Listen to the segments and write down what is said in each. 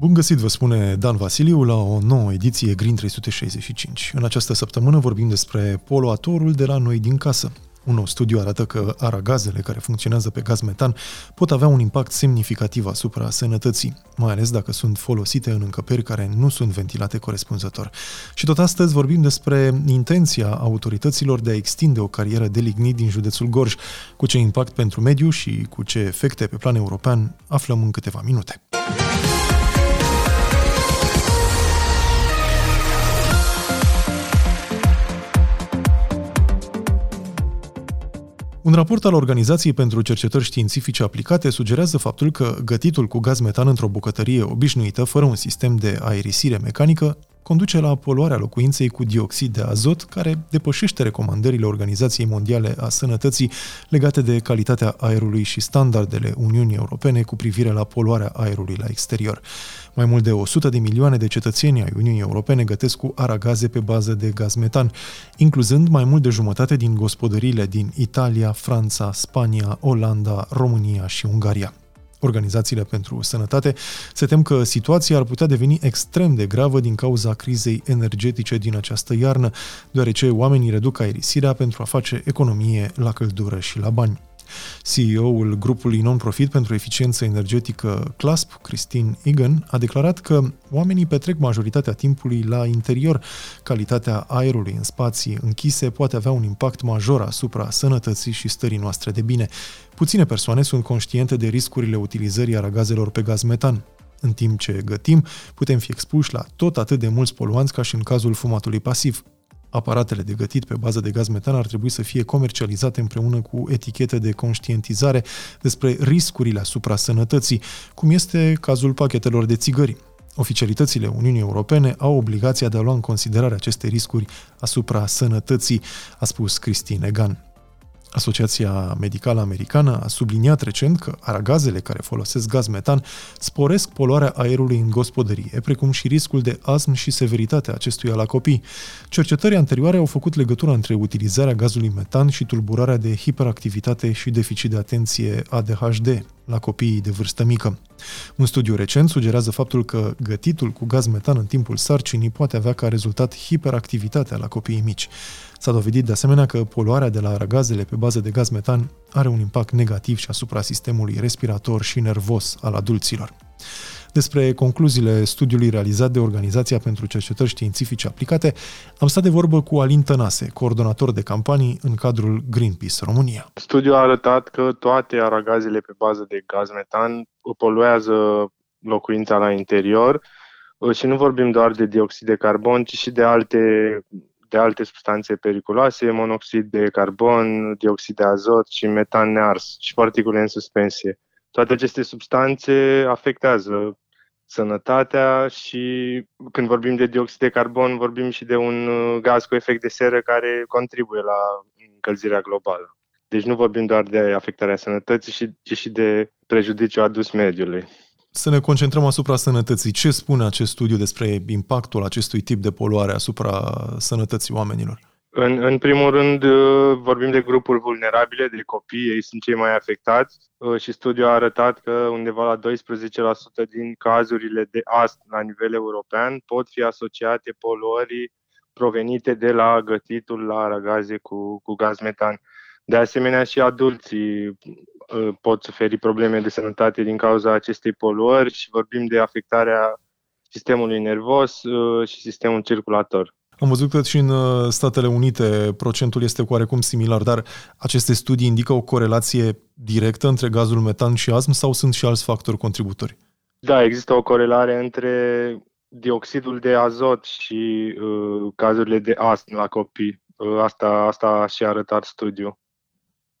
Bun găsit, vă spune Dan Vasiliu, la o nouă ediție Green 365. În această săptămână vorbim despre poluatorul de la noi din casă. Un nou studiu arată că aragazele care funcționează pe gaz metan pot avea un impact semnificativ asupra sănătății, mai ales dacă sunt folosite în încăperi care nu sunt ventilate corespunzător. Și tot astăzi vorbim despre intenția autorităților de a extinde o carieră de lignit din județul Gorj, cu ce impact pentru mediu și cu ce efecte pe plan european aflăm în câteva minute. Un raport al Organizației pentru Cercetări Științifice Aplicate sugerează faptul că gătitul cu gaz metan într-o bucătărie obișnuită, fără un sistem de aerisire mecanică, conduce la poluarea locuinței cu dioxid de azot, care depășește recomandările Organizației Mondiale a Sănătății legate de calitatea aerului și standardele Uniunii Europene cu privire la poluarea aerului la exterior. Mai mult de 100 de milioane de cetățeni ai Uniunii Europene gătesc cu aragaze pe bază de gaz metan, incluzând mai mult de jumătate din gospodăriile din Italia, Franța, Spania, Olanda, România și Ungaria. Organizațiile pentru Sănătate se tem că situația ar putea deveni extrem de gravă din cauza crizei energetice din această iarnă, deoarece oamenii reduc aerisirea pentru a face economie la căldură și la bani. CEO-ul grupului non-profit pentru eficiență energetică CLASP, Christine Egan, a declarat că oamenii petrec majoritatea timpului la interior. Calitatea aerului în spații închise poate avea un impact major asupra sănătății și stării noastre de bine. Puține persoane sunt conștiente de riscurile utilizării aragazelor pe gaz metan. În timp ce gătim, putem fi expuși la tot atât de mulți poluanți ca și în cazul fumatului pasiv. Aparatele de gătit pe bază de gaz metan ar trebui să fie comercializate împreună cu etichete de conștientizare despre riscurile asupra sănătății, cum este cazul pachetelor de țigări. Oficialitățile Uniunii Europene au obligația de a lua în considerare aceste riscuri asupra sănătății, a spus Christine Egan. Asociația Medicală Americană a subliniat recent că aragazele care folosesc gaz metan sporesc poluarea aerului în gospodărie, precum și riscul de astm și severitatea acestuia la copii. Cercetări anterioare au făcut legătura între utilizarea gazului metan și tulburarea de hiperactivitate și deficit de atenție ADHD la copiii de vârstă mică. Un studiu recent sugerează faptul că gătitul cu gaz metan în timpul sarcinii poate avea ca rezultat hiperactivitatea la copiii mici. S-a dovedit de asemenea că poluarea de la aragazele pe bază de gaz metan are un impact negativ și asupra sistemului respirator și nervos al adulților. Despre concluziile studiului realizat de Organizația pentru Cercetări Științifice Aplicate, am stat de vorbă cu Alin Tănase, coordonator de campanii în cadrul Greenpeace România. Studiul a arătat că toate aragazele pe bază de gaz metan poluează locuința la interior și nu vorbim doar de dioxid de carbon, ci și de alte de alte substanțe periculoase, monoxid de carbon, dioxid de azot și metan nears și particule în suspensie. Toate aceste substanțe afectează sănătatea și când vorbim de dioxid de carbon, vorbim și de un uh, gaz cu efect de seră care contribuie la încălzirea globală. Deci nu vorbim doar de afectarea sănătății, ci și de prejudiciu adus mediului. Să ne concentrăm asupra sănătății. Ce spune acest studiu despre impactul acestui tip de poluare asupra sănătății oamenilor? În, în primul rând, uh, vorbim de grupuri vulnerabile, de copii, ei sunt cei mai afectați uh, și studiul a arătat că undeva la 12% din cazurile de astm la nivel european pot fi asociate poluării provenite de la gătitul la aragaze cu, cu gaz metan. De asemenea, și adulții uh, pot suferi probleme de sănătate din cauza acestei poluări și vorbim de afectarea sistemului nervos și sistemul circulator. Am văzut că și în uh, Statele Unite procentul este oarecum similar, dar aceste studii indică o corelație directă între gazul metan și astm sau sunt și alți factori contributori? Da, există o corelare între dioxidul de azot și uh, cazurile de astm la copii. Uh, asta, asta a și arătat studiul.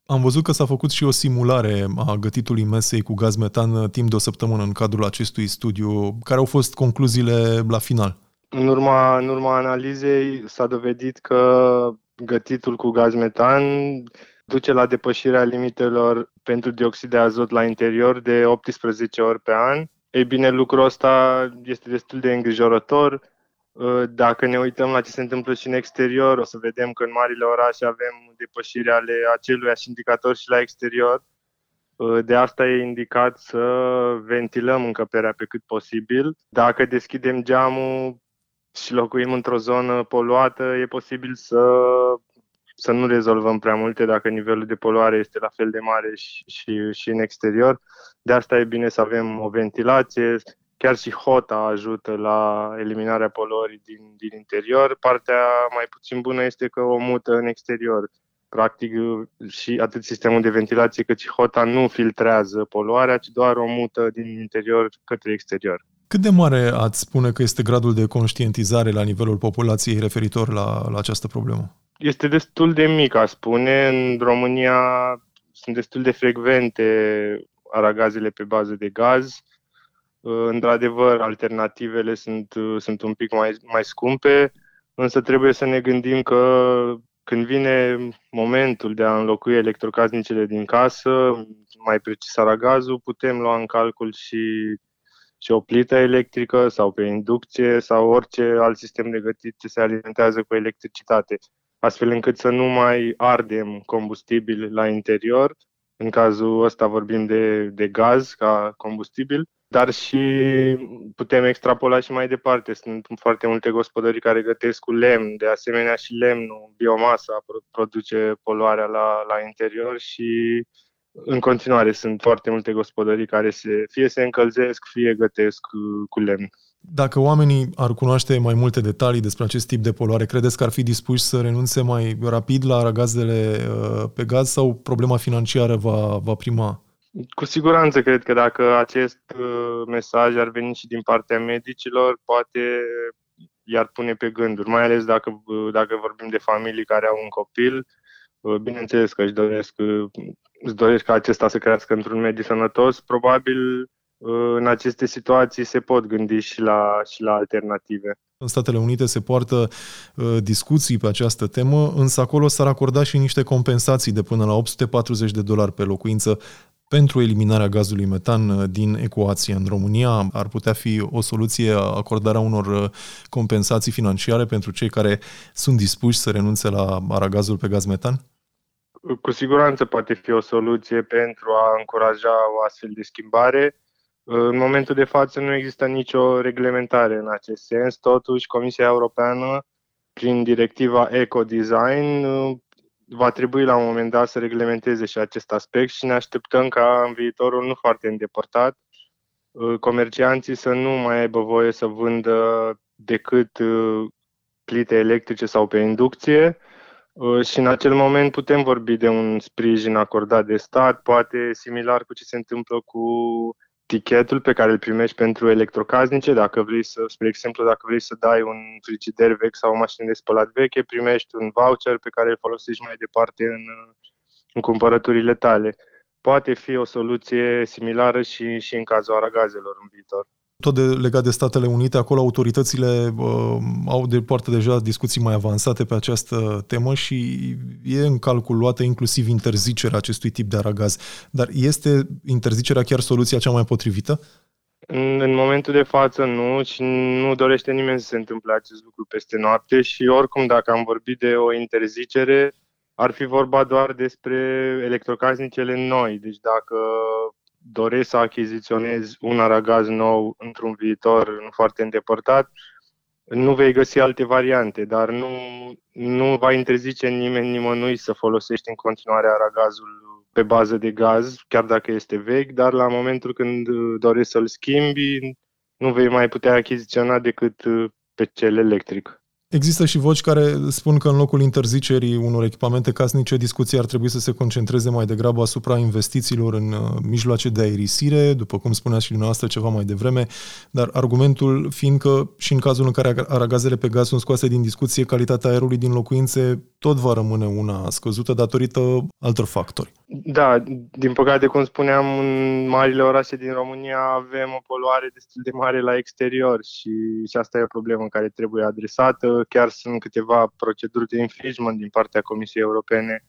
Am văzut că s-a făcut și o simulare a gătitului mesei cu gaz metan uh, timp de o săptămână în cadrul acestui studiu. Care au fost concluziile la final? În urma, în urma analizei s-a dovedit că gătitul cu gaz metan duce la depășirea limitelor pentru dioxid de azot la interior de 18 ori pe an. Ei bine, lucrul ăsta este destul de îngrijorător. Dacă ne uităm la ce se întâmplă și în exterior, o să vedem că în marile orașe avem depășirea ale aceluiași indicator și la exterior. De asta e indicat să ventilăm încăperea pe cât posibil. Dacă deschidem geamul și locuim într-o zonă poluată, e posibil să să nu rezolvăm prea multe dacă nivelul de poluare este la fel de mare și, și, și în exterior. De asta e bine să avem o ventilație, chiar și hota ajută la eliminarea poluării din, din interior. Partea mai puțin bună este că o mută în exterior. Practic, și atât sistemul de ventilație cât și hota nu filtrează poluarea, ci doar o mută din interior către exterior. Cât de mare ați spune că este gradul de conștientizare la nivelul populației referitor la, la această problemă? este destul de mic, aș spune. În România sunt destul de frecvente aragazele pe bază de gaz. Într-adevăr, alternativele sunt, sunt un pic mai, mai scumpe, însă trebuie să ne gândim că când vine momentul de a înlocui electrocasnicele din casă, mai precis aragazul, putem lua în calcul și, și o plită electrică sau pe inducție sau orice alt sistem de gătit ce se alimentează cu electricitate astfel încât să nu mai ardem combustibil la interior. În cazul ăsta vorbim de, de gaz ca combustibil, dar și putem extrapola și mai departe. Sunt foarte multe gospodării care gătesc cu lemn, de asemenea și lemnul, biomasa produce poluarea la, la interior și în continuare sunt foarte multe gospodării care se, fie se încălzesc, fie gătesc cu, cu lemn. Dacă oamenii ar cunoaște mai multe detalii despre acest tip de poluare, credeți că ar fi dispuși să renunțe mai rapid la ragazele uh, pe gaz sau problema financiară va, va prima? Cu siguranță cred că dacă acest uh, mesaj ar veni și din partea medicilor, poate i-ar pune pe gânduri, mai ales dacă, uh, dacă vorbim de familii care au un copil. Bineînțeles că își doresc, își doresc ca acesta să crească într-un mediu sănătos. Probabil în aceste situații se pot gândi și la, și la alternative. În Statele Unite se poartă uh, discuții pe această temă, însă acolo s-ar acorda și niște compensații de până la 840 de dolari pe locuință pentru eliminarea gazului metan uh, din ecuație. În România ar putea fi o soluție acordarea unor uh, compensații financiare pentru cei care sunt dispuși să renunțe la aragazul pe gaz metan? Cu siguranță poate fi o soluție pentru a încuraja o astfel de schimbare. În momentul de față nu există nicio reglementare în acest sens, totuși Comisia Europeană, prin directiva Eco-Design, va trebui la un moment dat să reglementeze și acest aspect și ne așteptăm ca în viitorul nu foarte îndepărtat comercianții să nu mai aibă voie să vândă decât plite electrice sau pe inducție și în acel moment putem vorbi de un sprijin acordat de stat, poate similar cu ce se întâmplă cu tichetul pe care îl primești pentru electrocasnice, dacă vrei să, spre exemplu, dacă vrei să dai un frigider vechi sau o mașină de spălat veche, primești un voucher pe care îl folosești mai departe în, în cumpărăturile tale. Poate fi o soluție similară și, și în cazul aragazelor în viitor tot de, legat de Statele Unite, acolo autoritățile uh, au de poartă deja discuții mai avansate pe această temă și e în calcul luată inclusiv interzicerea acestui tip de aragaz. Dar este interzicerea chiar soluția cea mai potrivită? În, în momentul de față nu și nu dorește nimeni să se întâmple acest lucru peste noapte și oricum dacă am vorbit de o interzicere, ar fi vorba doar despre electrocasnicele noi. Deci dacă doresc să achiziționezi un aragaz nou într-un viitor nu foarte îndepărtat, nu vei găsi alte variante, dar nu, nu va interzice nimeni nimănui să folosești în continuare aragazul pe bază de gaz, chiar dacă este vechi, dar la momentul când dorești să-l schimbi, nu vei mai putea achiziționa decât pe cel electric. Există și voci care spun că în locul interzicerii unor echipamente casnice, discuția ar trebui să se concentreze mai degrabă asupra investițiilor în uh, mijloace de aerisire, după cum spuneați și dumneavoastră ceva mai devreme, dar argumentul fiind că și în cazul în care aragazele pe gaz sunt scoase din discuție, calitatea aerului din locuințe tot va rămâne una scăzută datorită altor factori. Da, din păcate, cum spuneam, în marile orașe din România avem o poluare destul de mare la exterior și, și asta e o problemă care trebuie adresată. Chiar sunt câteva proceduri de infringement din partea Comisiei Europene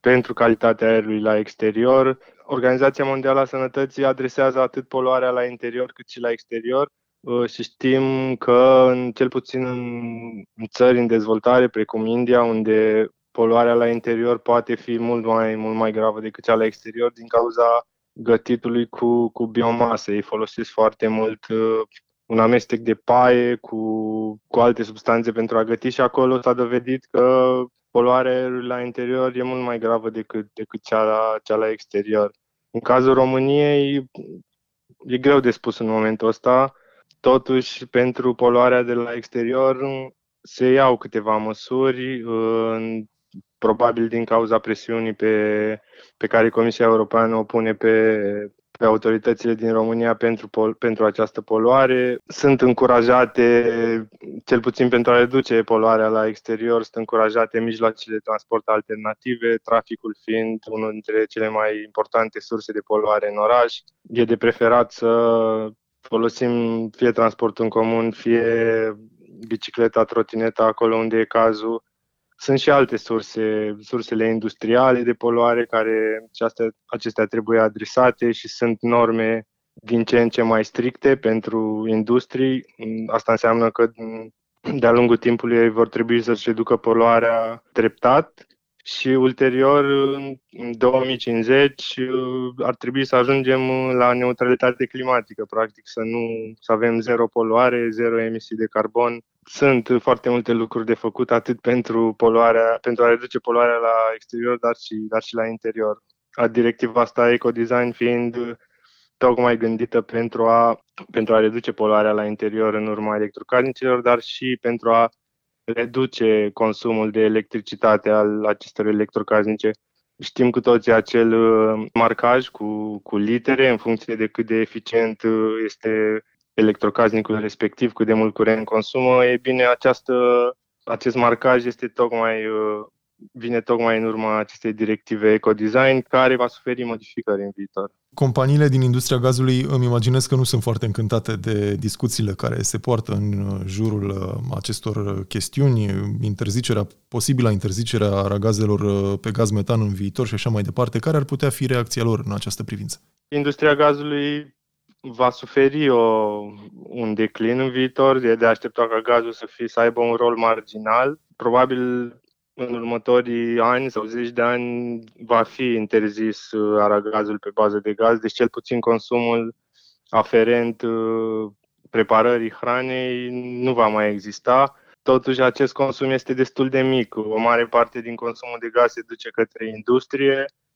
pentru calitatea aerului la exterior. Organizația Mondială a Sănătății adresează atât poluarea la interior cât și la exterior uh, și știm că, în, cel puțin în, în țări în dezvoltare, precum India, unde poluarea la interior poate fi mult mai, mult mai gravă decât cea la exterior din cauza gătitului cu, cu biomasă. Ei folosesc foarte mult uh, un amestec de paie cu, cu alte substanțe pentru a găti și acolo s-a dovedit că poluarea la interior e mult mai gravă decât, decât cea, la, cea la exterior. În cazul României e greu de spus în momentul ăsta, totuși pentru poluarea de la exterior se iau câteva măsuri, uh, probabil din cauza presiunii pe, pe care Comisia Europeană o pune pe, pe autoritățile din România pentru, pol, pentru această poluare. Sunt încurajate, cel puțin pentru a reduce poluarea la exterior, sunt încurajate mijloacele de transport alternative, traficul fiind unul dintre cele mai importante surse de poluare în oraș. E de preferat să folosim fie transportul în comun, fie bicicleta, trotineta, acolo unde e cazul. Sunt și alte surse, sursele industriale de poluare care acestea, acestea trebuie adresate și sunt norme din ce în ce mai stricte pentru industrii. Asta înseamnă că de-a lungul timpului vor trebui să-și reducă poluarea treptat și ulterior, în 2050, ar trebui să ajungem la neutralitate climatică, practic să nu să avem zero poluare, zero emisii de carbon. Sunt foarte multe lucruri de făcut atât pentru poluarea, pentru a reduce poluarea la exterior, dar și, dar și la interior. Directiva asta ecodesign fiind tocmai gândită pentru a, pentru a reduce poluarea la interior în urma electrocasnicilor, dar și pentru a reduce consumul de electricitate al acestor electrocasnice. Știm cu toții acel uh, marcaj cu, cu litere în funcție de cât de eficient uh, este electrocasnicul respectiv, cât de mult curent consumă. E bine, această, acest marcaj este tocmai uh, vine tocmai în urma acestei directive ecodesign, care va suferi modificări în viitor. Companiile din industria gazului îmi imaginez că nu sunt foarte încântate de discuțiile care se poartă în jurul uh, acestor chestiuni, interzicerea, posibila interzicerea ragazelor uh, pe gaz metan în viitor și așa mai departe. Care ar putea fi reacția lor în această privință? Industria gazului va suferi o, un declin în viitor, e de aștepta ca gazul să, fie, să aibă un rol marginal. Probabil în următorii ani sau zeci de ani va fi interzis uh, aragazul pe bază de gaz, deci cel puțin consumul aferent uh, preparării hranei nu va mai exista. Totuși, acest consum este destul de mic. O mare parte din consumul de gaz se duce către industrie, uh,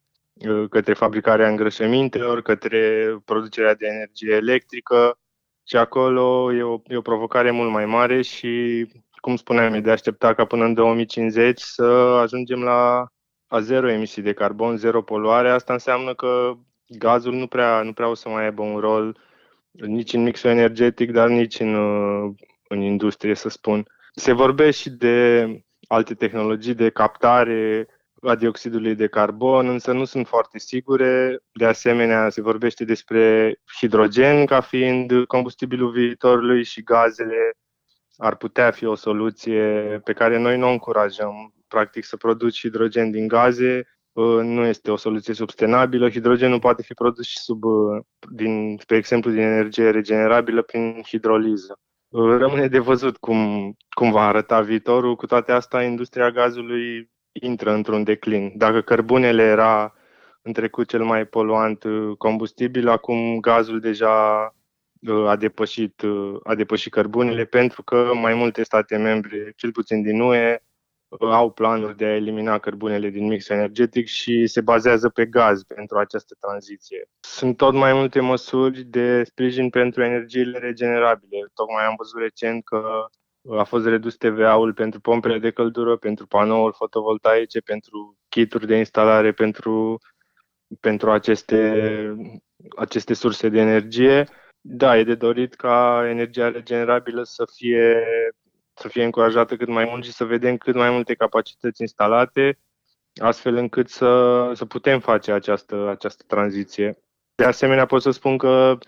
către fabricarea îngrășămintelor, către producerea de energie electrică și acolo e o, e o provocare mult mai mare și cum spuneam, e de aștepta ca până în 2050 să ajungem la a zero emisii de carbon, zero poluare. Asta înseamnă că gazul nu prea, nu prea o să mai aibă un rol nici în mixul energetic, dar nici în, în industrie, să spun. Se vorbește și de alte tehnologii de captare a dioxidului de carbon, însă nu sunt foarte sigure. De asemenea, se vorbește despre hidrogen ca fiind combustibilul viitorului și gazele ar putea fi o soluție pe care noi nu o încurajăm. Practic să produci hidrogen din gaze uh, nu este o soluție sustenabilă. Hidrogenul poate fi produs și sub, uh, din, spre exemplu, din energie regenerabilă prin hidroliză. Uh, rămâne de văzut cum, cum va arăta viitorul. Cu toate astea, industria gazului intră într-un declin. Dacă cărbunele era în trecut cel mai poluant combustibil, acum gazul deja Uh, a depășit, uh, a depășit cărbunele pentru că mai multe state membre, cel puțin din UE, uh, au planuri de a elimina cărbunele din mix energetic și se bazează pe gaz pentru această tranziție. Sunt tot mai multe măsuri de sprijin pentru energiile regenerabile. Tocmai am văzut recent că a fost redus TVA-ul pentru pompele de căldură, pentru panouri fotovoltaice, pentru kituri de instalare pentru, pentru aceste, aceste surse de energie da, e de dorit ca energia regenerabilă să fie, să fie încurajată cât mai mult și să vedem cât mai multe capacități instalate, astfel încât să, să putem face această, această tranziție. De asemenea, pot să spun că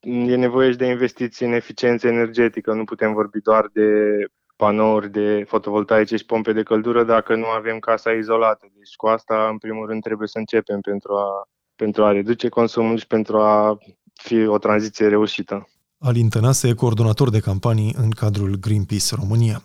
e nevoie și de investiții în eficiență energetică. Nu putem vorbi doar de panouri de fotovoltaice și pompe de căldură dacă nu avem casa izolată. Deci cu asta, în primul rând, trebuie să începem pentru a, pentru a reduce consumul și pentru a fi o tranziție reușită. Alin Tănase, coordonator de campanii în cadrul Greenpeace România.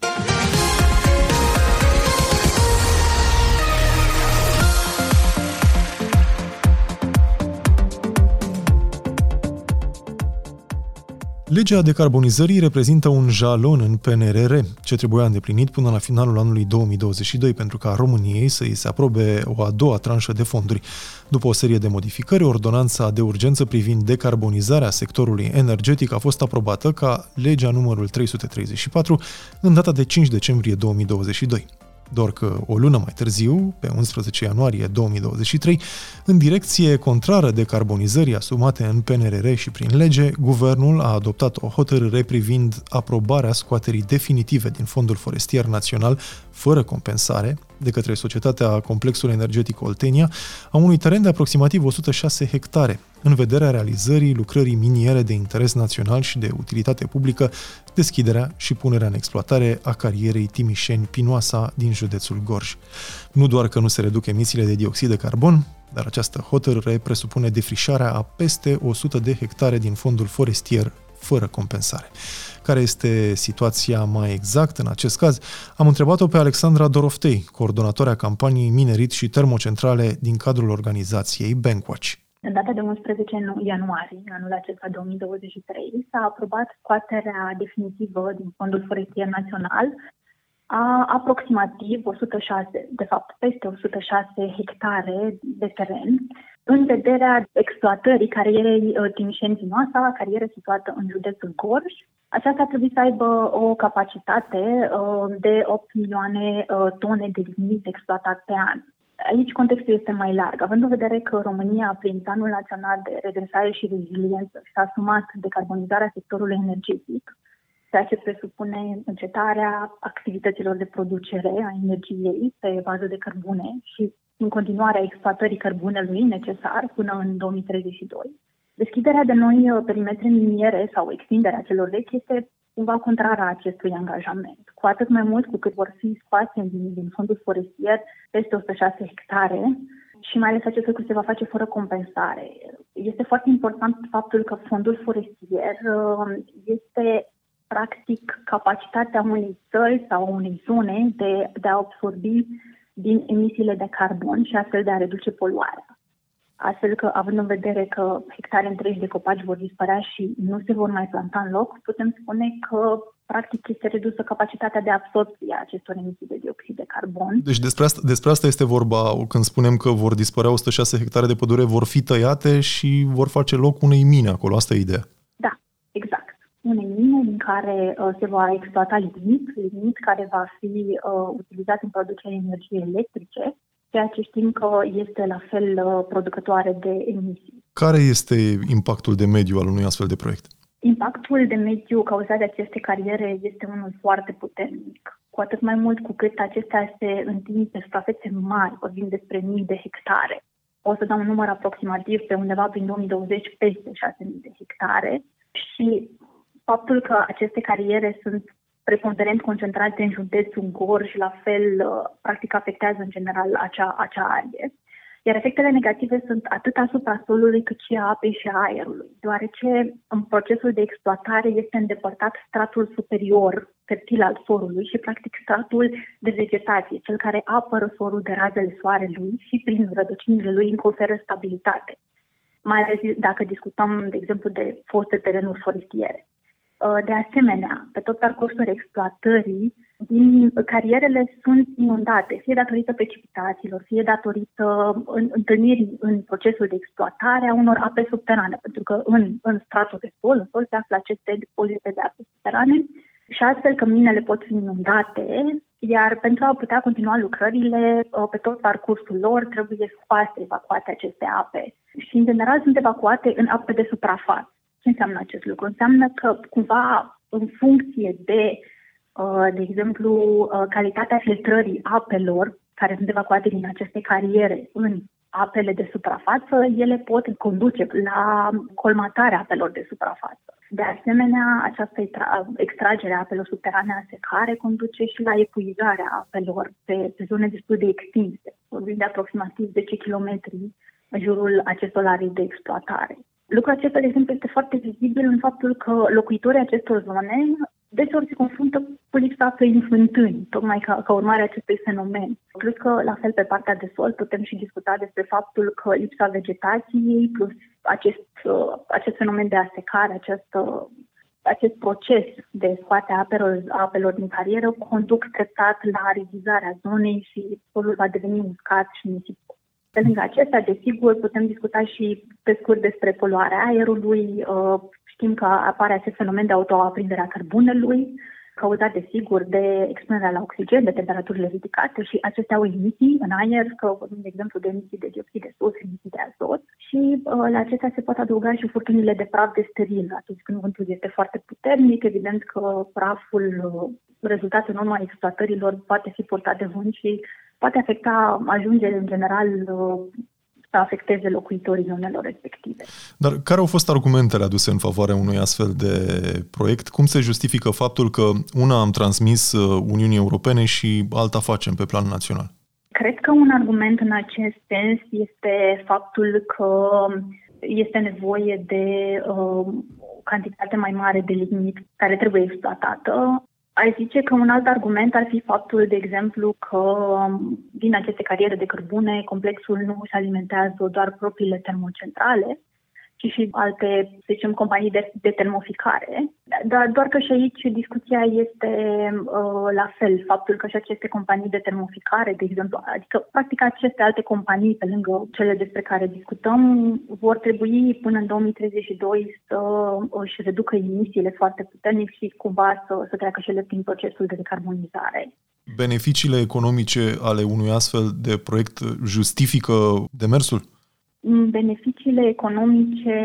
Legea decarbonizării reprezintă un jalon în PNRR, ce trebuia îndeplinit până la finalul anului 2022 pentru ca României să îi se aprobe o a doua tranșă de fonduri. După o serie de modificări, ordonanța de urgență privind decarbonizarea sectorului energetic a fost aprobată ca legea numărul 334 în data de 5 decembrie 2022 doar că o lună mai târziu, pe 11 ianuarie 2023, în direcție contrară decarbonizării asumate în PNRR și prin lege, guvernul a adoptat o hotărâre privind aprobarea scoaterii definitive din Fondul Forestier Național fără compensare de către Societatea Complexul Energetic Oltenia a unui teren de aproximativ 106 hectare, în vederea realizării lucrării miniere de interes național și de utilitate publică, deschiderea și punerea în exploatare a carierei Timișeni-Pinoasa din județul Gorj. Nu doar că nu se reduc emisiile de dioxid de carbon, dar această hotărâre presupune defrișarea a peste 100 de hectare din fondul forestier fără compensare. Care este situația mai exact în acest caz? Am întrebat-o pe Alexandra Doroftei, coordonatoarea campaniei Minerit și Termocentrale din cadrul organizației Bankwatch. În data de 11 ianuarie, anul acesta 2023, s-a aprobat scoaterea definitivă din Fondul Forestier Național a aproximativ 106, de fapt peste 106 hectare de teren, în vederea exploatării carierei uh, Timișeni-Vinoasa, carieră situată în județul Gorj. Aceasta trebuie să aibă o capacitate uh, de 8 milioane uh, tone de lignit exploatat pe an. Aici contextul este mai larg, având în vedere că România, prin Planul Național de Redresare și Reziliență, și-a asumat decarbonizarea sectorului energetic, ceea ce presupune încetarea activităților de producere a energiei pe bază de cărbune și în continuarea exploatării cărbunelui necesar până în 2032. Deschiderea de noi uh, perimetre miniere sau extinderea celor vechi este cumva contrară acestui angajament, cu atât mai mult cu cât vor fi scoase din, din fondul forestier peste 106 hectare și mai ales acest lucru se va face fără compensare. Este foarte important faptul că fondul forestier uh, este practic capacitatea unei țări sau unei zone de, de a absorbi din emisiile de carbon și astfel de a reduce poluarea astfel că, având în vedere că hectare întregi de copaci vor dispărea și nu se vor mai planta în loc, putem spune că practic este redusă capacitatea de absorpție a acestor emisii de dioxid de carbon. Deci despre asta, despre asta este vorba când spunem că vor dispărea 106 hectare de pădure, vor fi tăiate și vor face loc unei mine acolo. Asta e ideea. Da, exact. Unei mine din care uh, se va exploata lignit, lignit care va fi uh, utilizat în producerea energiei electrice ceea ce știm că este la fel uh, producătoare de emisii. Care este impactul de mediu al unui astfel de proiect? Impactul de mediu cauzat de aceste cariere este unul foarte puternic, cu atât mai mult cu cât acestea se întind pe suprafețe mari, vorbim despre mii de hectare. O să dau un număr aproximativ pe undeva prin 2020 peste 6.000 de hectare și faptul că aceste cariere sunt preponderent concentrate în județul Gorj, la fel, uh, practic afectează în general acea, acea arie. Iar efectele negative sunt atât asupra solului cât și a apei și a aerului, deoarece în procesul de exploatare este îndepărtat stratul superior fertil al sorului și practic stratul de vegetație, cel care apără sorul de razele soarelui și prin rădăcinile lui îi conferă stabilitate. Mai ales dacă discutăm, de exemplu, de foste terenuri forestiere. Uh, de asemenea, pe tot parcursul exploatării, din carierele sunt inundate, fie datorită precipitațiilor, fie datorită în, întâlnirii în procesul de exploatare a unor ape subterane, pentru că în, în stratul de sol, în sol se află aceste depozite de ape subterane și astfel că minele pot fi inundate, iar pentru a putea continua lucrările uh, pe tot parcursul lor trebuie scoase, evacuate aceste ape. Și, în general, sunt evacuate în ape de suprafață. Ce înseamnă acest lucru? Înseamnă că cumva în funcție de, uh, de exemplu, uh, calitatea filtrării apelor care sunt evacuate din aceste cariere în apele de suprafață, ele pot conduce la colmatarea apelor de suprafață. De asemenea, această extragere a apelor subterane a secare conduce și la epuizarea apelor pe, pe zone destul de extinse, vorbim de aproximativ 10 km în jurul acestor arii de exploatare. Lucrul acesta, de exemplu, este foarte vizibil în faptul că locuitorii acestor zone deseori se confruntă cu lipsa apei în fântâni, tocmai ca, ca urmare a acestui fenomen. Plus că, la fel, pe partea de sol putem și discuta despre faptul că lipsa vegetației plus acest, uh, acest fenomen de asecare, această acest proces de scoate apelor, apelor din carieră conduc treptat la rigizarea zonei și solul va deveni uscat și nisipos. Pe lângă acestea, desigur, putem discuta și pe scurt despre poluarea aerului. Uh, știm că apare acest fenomen de autoaprindere a cărbunelui, cauzat, desigur, de expunerea la oxigen, de temperaturile ridicate și acestea au emisii în aer, că vorbim, de exemplu, de emisii de dioxid de sus, emisii de azot și uh, la acestea se pot adăuga și furtunile de praf de steril. Atunci când vântul este foarte puternic, evident că praful uh, rezultat în urma exploatărilor poate fi purtat de vânt și poate afecta, ajunge în general uh, să afecteze locuitorii zonelor respective. Dar care au fost argumentele aduse în favoarea unui astfel de proiect? Cum se justifică faptul că una am transmis uh, Uniunii Europene și alta facem pe plan național? Cred că un argument în acest sens este faptul că este nevoie de uh, o cantitate mai mare de lignit care trebuie exploatată Aș zice că un alt argument ar fi faptul, de exemplu, că um, din aceste cariere de cărbune, complexul nu își alimentează doar propriile termocentrale, ci și alte, să zicem, companii de, de termoficare. Dar doar că și aici discuția este uh, la fel, faptul că și aceste companii de termoficare, de exemplu, adică practic aceste alte companii, pe lângă cele despre care discutăm, vor trebui până în 2032 să își reducă emisiile foarte puternic și cumva să, să treacă și ele prin procesul de decarbonizare. Beneficiile economice ale unui astfel de proiect justifică demersul? Beneficiile economice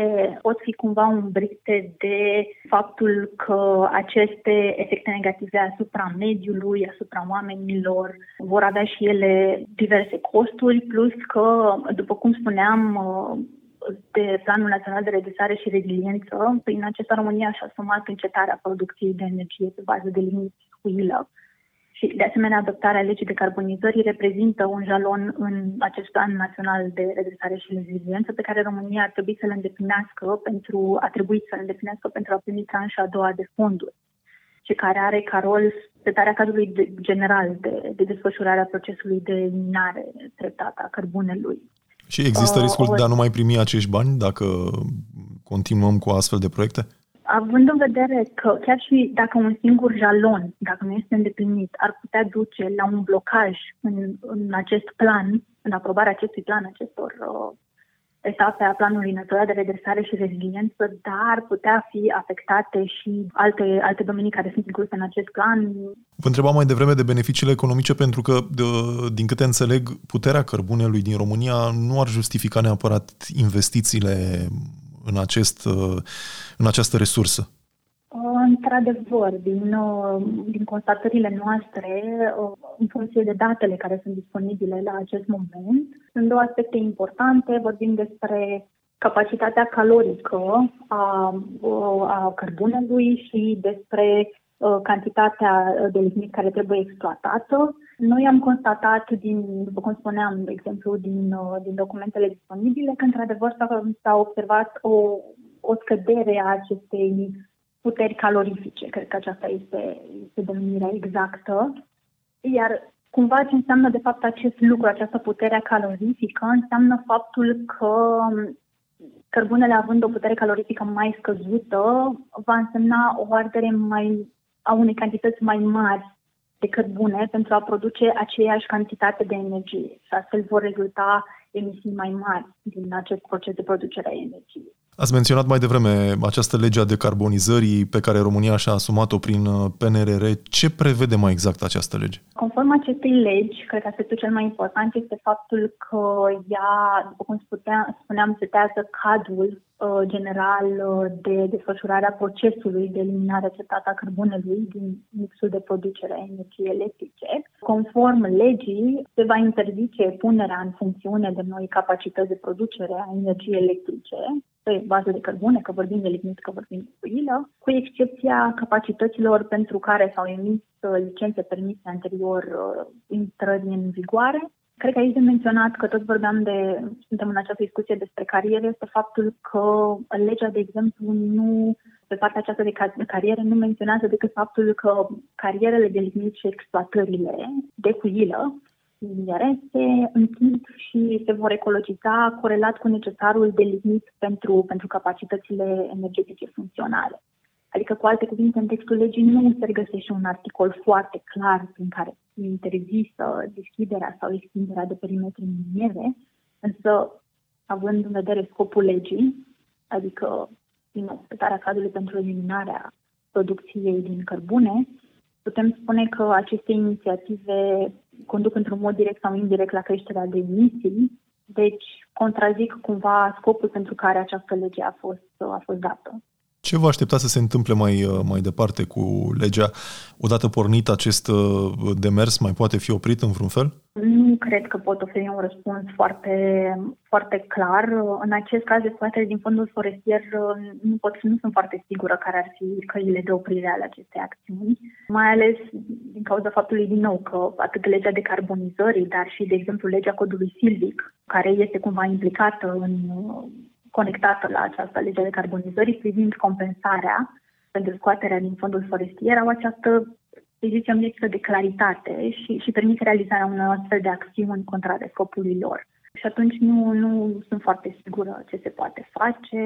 pot fi cumva umbrite de faptul că aceste efecte negative asupra mediului, asupra oamenilor, vor avea și ele diverse costuri, plus că, după cum spuneam, de Planul Național de Redresare și Reziliență, prin acesta România și-a asumat încetarea producției de energie pe bază de limite huilă și, de asemenea, adoptarea legii de carbonizării reprezintă un jalon în acest plan național de redresare și reziliență pe care România ar trebui să-l îndeplinească pentru, a trebuit să-l îndeplinească pentru a primi tranșa a doua de fonduri și care are ca rol setarea cadrului de, general de, de desfășurare a procesului de eliminare treptată a cărbunelui. Și există riscul uh, de a nu mai primi acești bani dacă continuăm cu astfel de proiecte? Având în vedere că chiar și dacă un singur jalon, dacă nu este îndeplinit, ar putea duce la un blocaj în, în acest plan, în aprobarea acestui plan, acestor uh, etape a planului național de redresare și reziliență, dar putea fi afectate și alte, alte domenii care sunt incluse în acest plan. Vă întrebam mai devreme de beneficiile economice pentru că, de, din câte înțeleg, puterea cărbunelui din România nu ar justifica neapărat investițiile în, acest, în această resursă? Într-adevăr, din, din constatările noastre, în funcție de datele care sunt disponibile la acest moment, sunt două aspecte importante. Vorbim despre capacitatea calorică a, a cărbunelui și despre Uh, cantitatea de lignit care trebuie exploatată. Noi am constatat, din, după cum spuneam, de exemplu, din, uh, din documentele disponibile, că într-adevăr s-a, s-a observat o, o scădere a acestei puteri calorifice. Cred că aceasta este, este denumirea exactă. Iar cumva ce înseamnă de fapt acest lucru, această putere calorifică, înseamnă faptul că cărbunele având o putere calorifică mai scăzută, va însemna o ardere mai a unei cantități mai mari de cărbune pentru a produce aceeași cantitate de energie și astfel vor rezulta emisii mai mari din acest proces de producere a energiei. Ați menționat mai devreme această lege a decarbonizării pe care România și-a asumat-o prin uh, PNRR. Ce prevede mai exact această lege? Conform acestei legi, cred că aspectul cel mai important este faptul că ea, după cum spuneam, spuneam setează cadrul uh, general uh, de desfășurare a procesului de eliminare treptată a cărbunelui din mixul de producere a energiei electrice. Conform legii, se va interzice punerea în funcțiune de noi capacități de producere a energiei electrice pe bază de cărbune, că vorbim de lignit, că vorbim de cuilă, cu excepția capacităților pentru care s-au emis uh, licențe permise anterior uh, intrării în vigoare. Cred că aici de menționat că tot vorbeam de, suntem în această discuție despre cariere, este faptul că legea, de exemplu, nu, pe partea aceasta de cariere, nu menționează decât faptul că carierele de lignit și exploatările de cuilă miniere se închid și se vor ecologiza corelat cu necesarul de lignit pentru, pentru capacitățile energetice funcționale. Adică, cu alte cuvinte, în textul legii nu se regăsește un articol foarte clar prin care interzisă deschiderea sau extinderea de perimetri miniere, însă, având în vedere scopul legii, adică din respectarea cadrului pentru eliminarea producției din cărbune, putem spune că aceste inițiative conduc într-un mod direct sau indirect la creșterea de emisii, deci contrazic cumva scopul pentru care această lege a fost, a fost dată. Ce vă aștepta să se întâmple mai, uh, mai departe cu legea? Odată pornit acest uh, demers, mai poate fi oprit în vreun fel? Nu cred că pot oferi un răspuns foarte, foarte clar. În acest caz, dezbatere din fondul forestier uh, nu, pot, nu sunt foarte sigură care ar fi căile de oprire ale acestei acțiuni, mai ales din cauza faptului, din nou, că atât legea decarbonizării, dar și, de exemplu, legea codului silvic, care este cumva implicată în conectată la această lege de carbonizării privind compensarea pentru scoaterea din fondul forestier au această, să zicem, lipsă de claritate și, și permit realizarea unor astfel de acțiuni contrare scopului lor. Și atunci nu, nu sunt foarte sigură ce se poate face.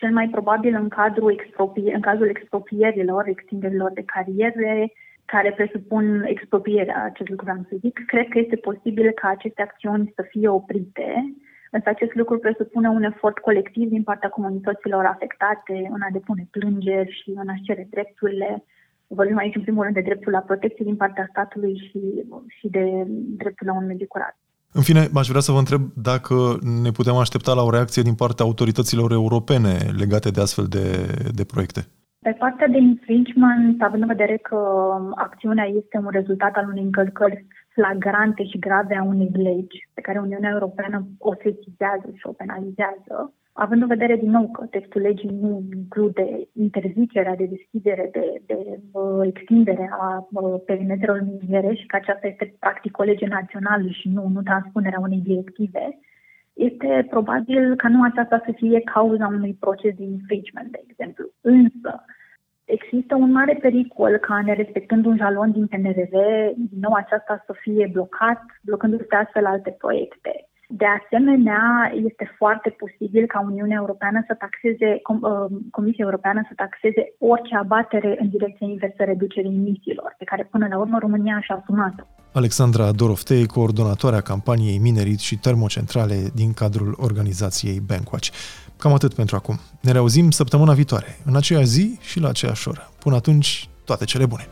Cel mai probabil în, cadrul expropie, în cazul expropierilor, extinderilor de cariere, care presupun expropierea, acest lucru am să zic, cred că este posibil ca aceste acțiuni să fie oprite Însă acest lucru presupune un efort colectiv din partea comunităților afectate în a depune plângeri și în a cere drepturile. Vorbim aici, în primul rând, de dreptul la protecție din partea statului și, și de dreptul la un mediu curat. În fine, aș vrea să vă întreb dacă ne putem aștepta la o reacție din partea autorităților europene legate de astfel de, de proiecte. Pe partea de infringement, având în vedere că acțiunea este un rezultat al unei încălcări flagrante și grave a unei legi pe care Uniunea Europeană o sesizează și o penalizează, având în vedere din nou că textul legii nu include interzicerea de deschidere, de, de uh, extindere a uh, perimetrelor miniere și că aceasta este practic o lege națională și nu, nu transpunerea unei directive, este probabil ca nu aceasta să fie cauza unui proces de infringement, de exemplu. Însă, Există un mare pericol ca nerespectând un jalon din PNRR, din nou aceasta să fie blocat, blocându-se astfel alte proiecte. De asemenea, este foarte posibil ca Uniunea Europeană să taxeze, uh, Comisia Europeană să taxeze orice abatere în direcția inversă reducerii emisiilor, pe care până la urmă România și-a asumat-o. Alexandra Doroftei, coordonatoarea campaniei Minerit și Termocentrale din cadrul organizației Bankwatch. Cam atât pentru acum. Ne reauzim săptămâna viitoare, în aceeași zi și la aceeași oră. Până atunci, toate cele bune!